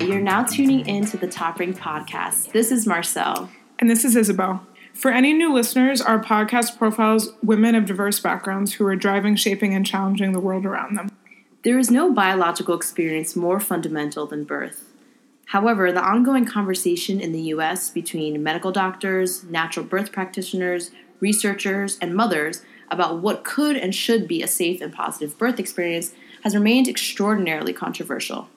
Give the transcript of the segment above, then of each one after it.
You're now tuning in to the Top Rank podcast. This is Marcel. And this is Isabel. For any new listeners, our podcast profiles women of diverse backgrounds who are driving, shaping, and challenging the world around them. There is no biological experience more fundamental than birth. However, the ongoing conversation in the US between medical doctors, natural birth practitioners, researchers, and mothers about what could and should be a safe and positive birth experience has remained extraordinarily controversial.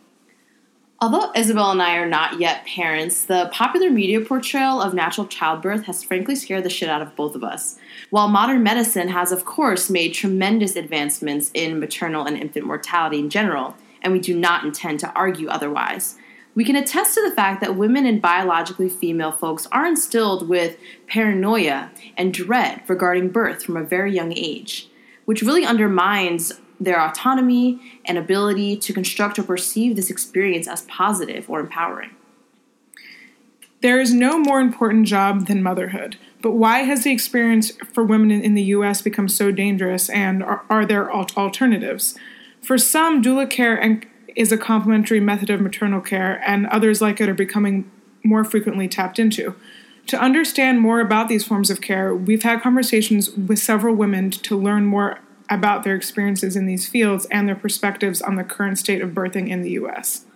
Although Isabel and I are not yet parents, the popular media portrayal of natural childbirth has frankly scared the shit out of both of us. While modern medicine has, of course, made tremendous advancements in maternal and infant mortality in general, and we do not intend to argue otherwise, we can attest to the fact that women and biologically female folks are instilled with paranoia and dread regarding birth from a very young age, which really undermines their autonomy and ability to construct or perceive this experience as positive or empowering. There is no more important job than motherhood, but why has the experience for women in the US become so dangerous and are, are there al- alternatives? For some, doula care is a complementary method of maternal care, and others like it are becoming more frequently tapped into. To understand more about these forms of care, we've had conversations with several women to learn more about their experiences in these fields and their perspectives on the current state of birthing in the US.